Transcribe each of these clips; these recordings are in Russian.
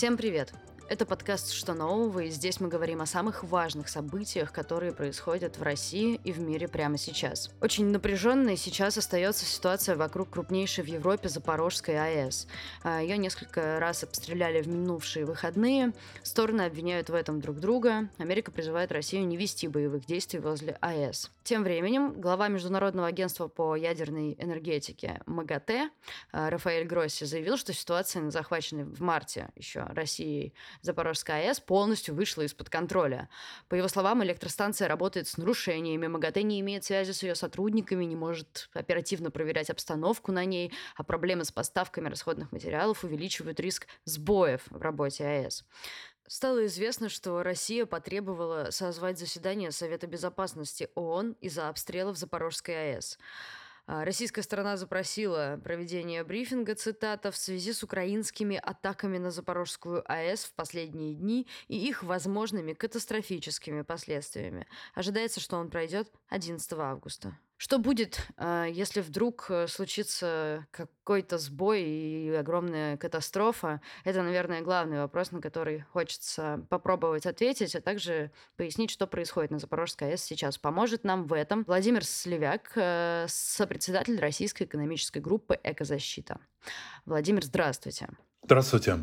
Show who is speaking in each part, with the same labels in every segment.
Speaker 1: Всем привет! Это подкаст «Что нового?» и здесь мы говорим о самых важных событиях, которые происходят в России и в мире прямо сейчас. Очень напряженной сейчас остается ситуация вокруг крупнейшей в Европе Запорожской АЭС. А, Ее несколько раз обстреляли в минувшие выходные. Стороны обвиняют в этом друг друга. Америка призывает Россию не вести боевых действий возле АЭС. Тем временем глава Международного агентства по ядерной энергетике МАГАТЭ а, Рафаэль Гросси заявил, что ситуация на захваченной в марте еще Россией Запорожская АЭС полностью вышла из-под контроля. По его словам, электростанция работает с нарушениями, МАГАТЭ не имеет связи с ее сотрудниками, не может оперативно проверять обстановку на ней, а проблемы с поставками расходных материалов увеличивают риск сбоев в работе АЭС. Стало известно, что Россия потребовала созвать заседание Совета безопасности ООН из-за обстрелов Запорожской АЭС. А, российская сторона запросила проведение брифинга, цитата, в связи с украинскими атаками на Запорожскую АЭС в последние дни и их возможными катастрофическими последствиями. Ожидается, что он пройдет 11 августа. Что будет, а, если вдруг э, случится какой-то сбой и огромная катастрофа? Это, наверное, главный вопрос, на который хочется попробовать ответить, а также пояснить, что происходит на Запорожской АЭС сейчас. Поможет нам в этом Владимир Сливяк, э, сопредседатель Российской экономической группы «Экозащита». Владимир, здравствуйте.
Speaker 2: Здравствуйте.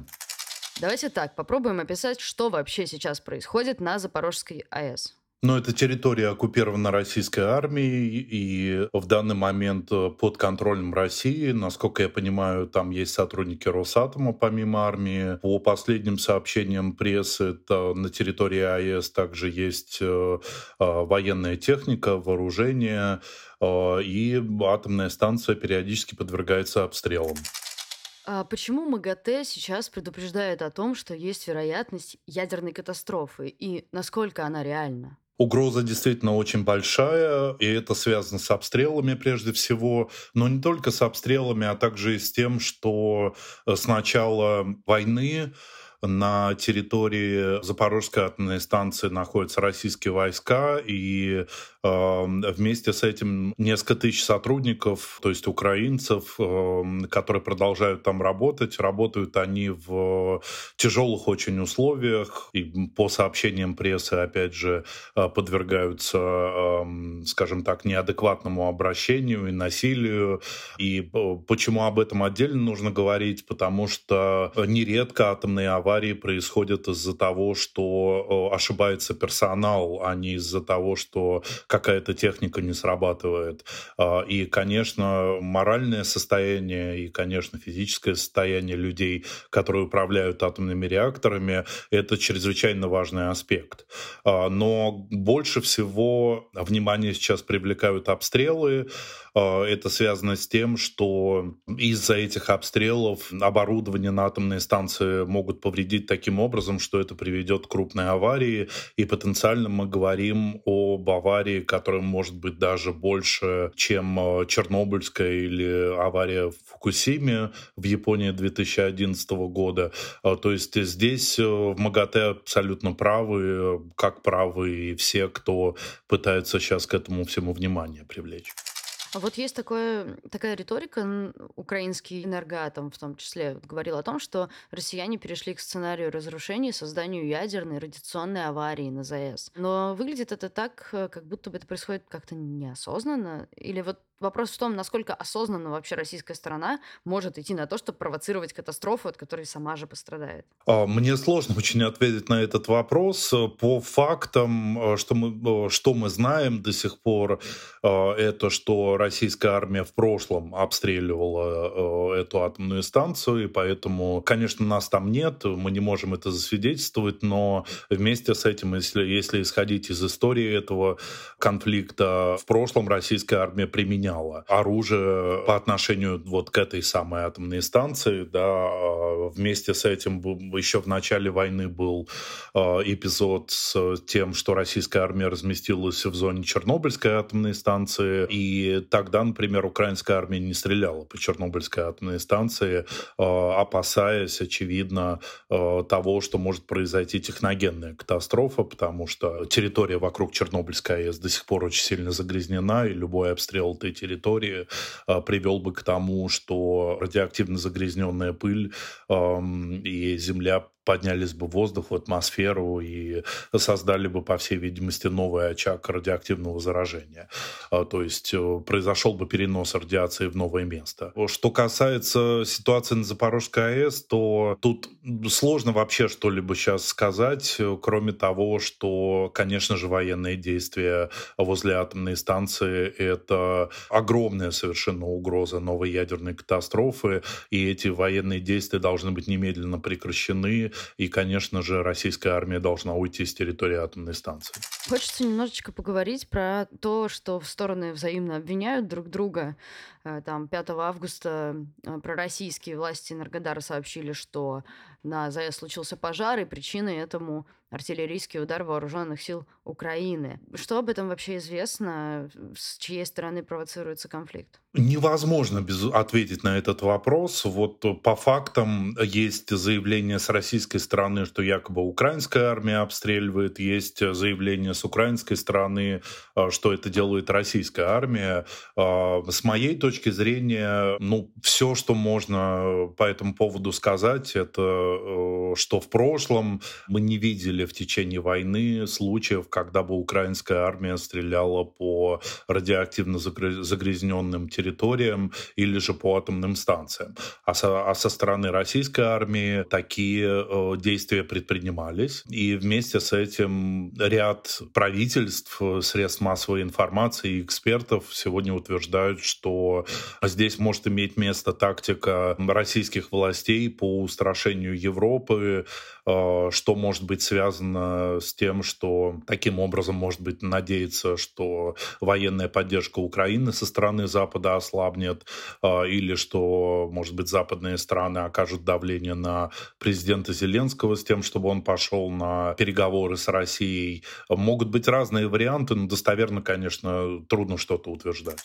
Speaker 1: Давайте так, попробуем описать, что вообще сейчас происходит на Запорожской АЭС.
Speaker 2: Но это территория оккупирована российской армией, и в данный момент э, под контролем России. Насколько я понимаю, там есть сотрудники Росатома помимо армии. По последним сообщениям прессы, это на территории АЭС также есть э, э, военная техника, вооружение, и атомная станция периодически подвергается обстрелам.
Speaker 1: А почему МАГАТЭ сейчас предупреждает о том, что есть вероятность ядерной катастрофы, и насколько она реальна?
Speaker 2: Угроза действительно очень большая, и это связано с обстрелами прежде всего, но не только с обстрелами, а также и с тем, что э, с начала войны на территории Запорожской атомной станции находятся российские войска, и э, вместе с этим несколько тысяч сотрудников, то есть украинцев, э, которые продолжают там работать. Работают они в тяжелых очень условиях, и по сообщениям прессы, опять же, э, подвергаются, э, скажем так, неадекватному обращению и насилию. И э, почему об этом отдельно нужно говорить? Потому что нередко атомные аварии аварии происходят из-за того, что ошибается персонал, а не из-за того, что какая-то техника не срабатывает. А, и, конечно, моральное состояние и, конечно, физическое состояние людей, которые управляют атомными реакторами, это чрезвычайно важный аспект. А, но больше всего внимание сейчас привлекают обстрелы, а, это связано с тем, что из-за этих обстрелов оборудование на атомной станции могут повредить таким образом, что это приведет к крупной аварии. И потенциально мы говорим об аварии, которая может быть даже больше, чем а, Чернобыльская или авария в Фукусиме в Японии 2011 года. А, то есть здесь э, в МАГАТЭ абсолютно правы, как правы и все, кто пытается сейчас к этому всему внимание привлечь.
Speaker 1: А вот есть такое, такая риторика, украинский энергоатом в том числе говорил о том, что россияне перешли к сценарию разрушения и созданию ядерной радиационной аварии на ЗАЭС. Но выглядит это так, э, как будто бы это происходит как-то неосознанно. Или вот Вопрос в том, насколько осознанно вообще российская сторона может идти на то, чтобы провоцировать катастрофу, от которой сама же пострадает.
Speaker 2: А, мне сложно очень ответить на этот вопрос. По фактам, э, что мы, э, что мы знаем до сих пор, это что российская армия в прошлом обстреливала эту атомную станцию, и поэтому, конечно, нас там нет, мы не можем это засвидетельствовать, но вместе с этим, если, если исходить из истории этого конфликта, в прошлом российская армия применяла применяла оружие по отношению вот к этой самой атомной станции. Да, а вместе с этим еще в начале войны был а, эпизод с тем, что российская армия разместилась в зоне Чернобыльской атомной станции. И тогда, например, украинская армия не стреляла по Чернобыльской атомной станции, а, опасаясь, очевидно, того, что может произойти техногенная катастрофа, потому что территория вокруг Чернобыльской АЭС до сих пор очень сильно загрязнена, и любой обстрел этой территории а, привел бы к тому, что радиоактивно загрязненная пыль и земля поднялись бы в воздух, в атмосферу и создали бы, по всей видимости, новый очаг радиоактивного заражения. А, то есть э, произошел бы перенос радиации в новое место. Что касается ситуации на Запорожской АЭС, то тут сложно вообще что-либо сейчас сказать, кроме того, что, конечно же, военные действия возле атомной станции — это огромная совершенно угроза новой ядерной катастрофы, и эти военные действия должны быть немедленно прекращены, и, конечно же, российская армия должна уйти с территории атомной станции.
Speaker 1: Хочется немножечко поговорить про то, что стороны взаимно обвиняют друг друга. Э, там 5 августа э, пророссийские власти Энергодара сообщили, что на ЗАЭС случился пожар, и причиной этому артиллерийский удар вооруженных сил Украины. Что об этом вообще известно? С чьей стороны провоцируется конфликт?
Speaker 2: Невозможно без ответить на этот вопрос. Вот по фактам есть заявление с российской стороны, что якобы украинская армия обстреливает, есть заявление с украинской стороны, э, что это делает российская армия. С моей точки точки зрения, ну, все, что можно по этому поводу сказать, это э, что в прошлом мы не видели в течение войны случаев, когда бы украинская армия стреляла по радиоактивно загрязненным территориям или же по атомным станциям. А со, а со стороны российской армии такие э, действия предпринимались. И вместе с этим ряд правительств, средств массовой информации и экспертов сегодня утверждают, что Здесь может иметь место тактика российских властей по устрашению Европы, э, что может быть связано с тем, что таким образом может быть надеяться, что военная поддержка Украины со стороны Запада ослабнет, э, или что, может быть, западные страны окажут давление на президента Зеленского с тем, чтобы он пошел на переговоры с Россией. Могут быть разные варианты, но достоверно, конечно, трудно что-то утверждать.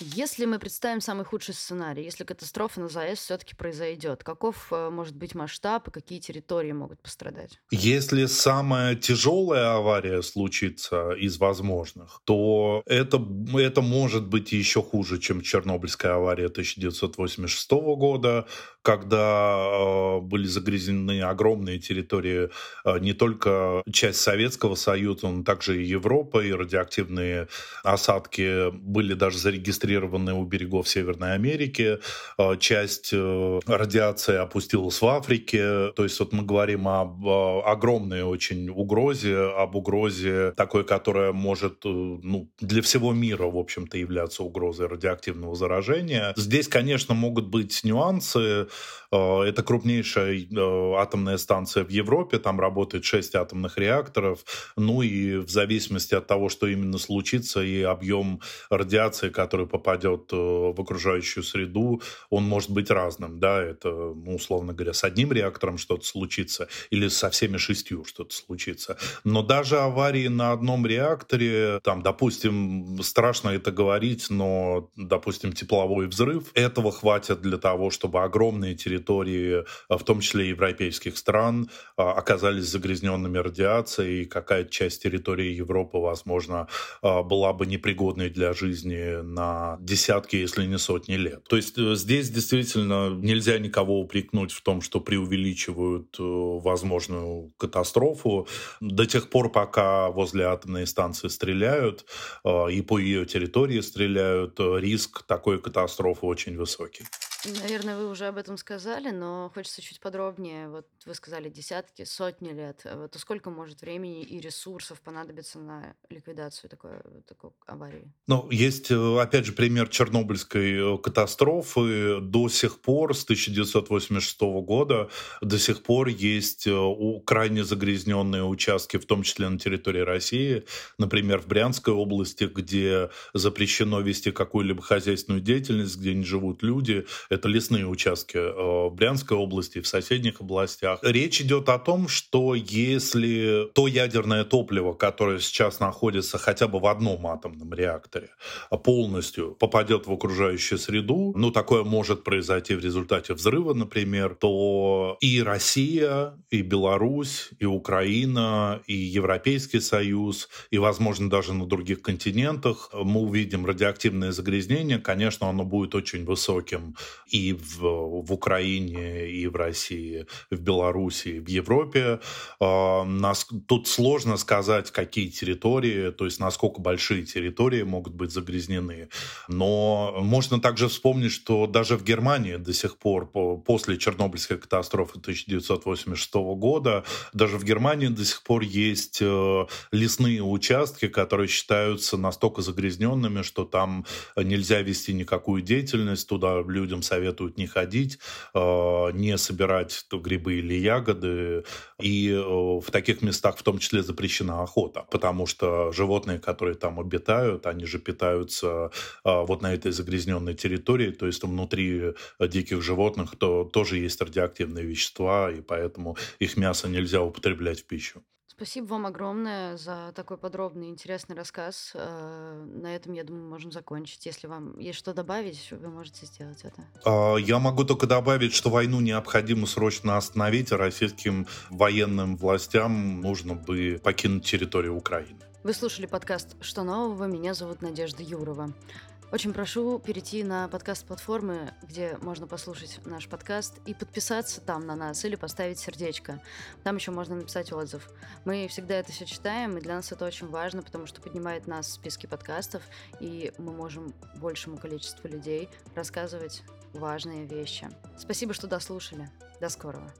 Speaker 1: Если мы представим самый худший сценарий, если катастрофа на ЗАЭС все-таки произойдет, каков э, может быть масштаб и какие территории могут пострадать?
Speaker 2: Если самая тяжелая авария случится из возможных, то это, это может быть еще хуже, чем Чернобыльская авария 1986 года, когда э, были загрязнены огромные территории, э, не только часть Советского Союза, но также и Европа, и радиоактивные осадки были даже зарегистрированы у берегов Северной Америки. Э, часть э, радиации опустилась в Африке. То есть вот мы говорим об э, огромной очень угрозе, об угрозе такой, которая может ну, для всего мира, в общем-то, являться угрозой радиоактивного заражения. Здесь, конечно, могут быть нюансы. Э, это крупнейшая э, атомная станция в Европе, там работает 6 атомных реакторов. Ну и в зависимости от того, что именно случится, и объем радиации, который попадет э, в окружающую среду, он может быть разным. Да? Это, ну, условно говоря, с одним реактором что-то случится или со всеми шестью что-то случится. Но даже аварии на одном реакторе, там, допустим, страшно это говорить, но, допустим, тепловой взрыв, этого хватит для того, чтобы огромные территории территории, а, в том числе европейских стран, а, оказались загрязненными радиацией. Какая-то часть территории Европы, возможно, а, была бы непригодной для жизни на десятки, если не сотни лет. То есть э, здесь действительно нельзя никого упрекнуть в том, что преувеличивают э, возможную катастрофу. До тех пор, пока возле атомной станции стреляют и по ее территории стреляют, риск такой катастрофы очень высокий.
Speaker 1: Наверное, вы уже об этом сказали, но хочется чуть подробнее. Вот вы сказали десятки, сотни лет. А вот сколько может времени и ресурсов понадобиться на ликвидацию такой, такой аварии?
Speaker 2: Ну, есть, э, опять же, пример Чернобыльской э, катастрофы. До сих пор, с 1986 года, до сих пор есть э, крайне загрязненные участки, в том числе на территории России. Например, в Брянской области, где запрещено вести какую-либо хозяйственную деятельность, где не живут люди это лесные участки э, в Брянской области, в соседних областях. Речь идет о том, что если то ядерное топливо, которое сейчас находится хотя бы в одном атомном реакторе, полностью попадет в окружающую среду, ну, такое может произойти в результате взрыва, например, то и Россия, и Беларусь, и Украина, и Европейский Союз, и, возможно, даже на других континентах мы увидим радиоактивное загрязнение. Конечно, оно будет очень высоким и в, в Украине, и в России, в Беларуси, и в Европе. А, нас, тут сложно сказать, какие территории, то есть насколько большие территории могут быть загрязнены. Но можно также вспомнить, что даже в Германии до сих пор, после Чернобыльской катастрофы 1986 года, даже в Германии до сих пор есть э, лесные участки, которые считаются настолько загрязненными, что там нельзя вести никакую деятельность, туда людям советуют не ходить, э, не собирать грибы или ягоды. И э, в таких местах в том числе запрещена охота, потому что животные, которые там обитают, они же питаются вот на этой загрязненной территории, то есть внутри диких животных то тоже есть радиоактивные вещества, и поэтому их мясо нельзя употреблять в пищу.
Speaker 1: Спасибо вам огромное за такой подробный интересный рассказ. Э, на этом, я думаю, можем закончить. Если вам есть что добавить, вы можете сделать это.
Speaker 2: А, я могу только добавить, что войну необходимо срочно остановить, а российским военным властям нужно бы покинуть территорию Украины.
Speaker 1: Вы слушали подкаст «Что нового?». Меня зовут Надежда Юрова. Очень прошу перейти на подкаст-платформы, где можно послушать наш подкаст и подписаться там на нас или поставить сердечко. Там еще можно написать отзыв. Мы всегда это все читаем, и для нас это очень важно, потому что поднимает нас в списке подкастов, и мы можем большему количеству людей рассказывать важные вещи. Спасибо, что дослушали. До скорого.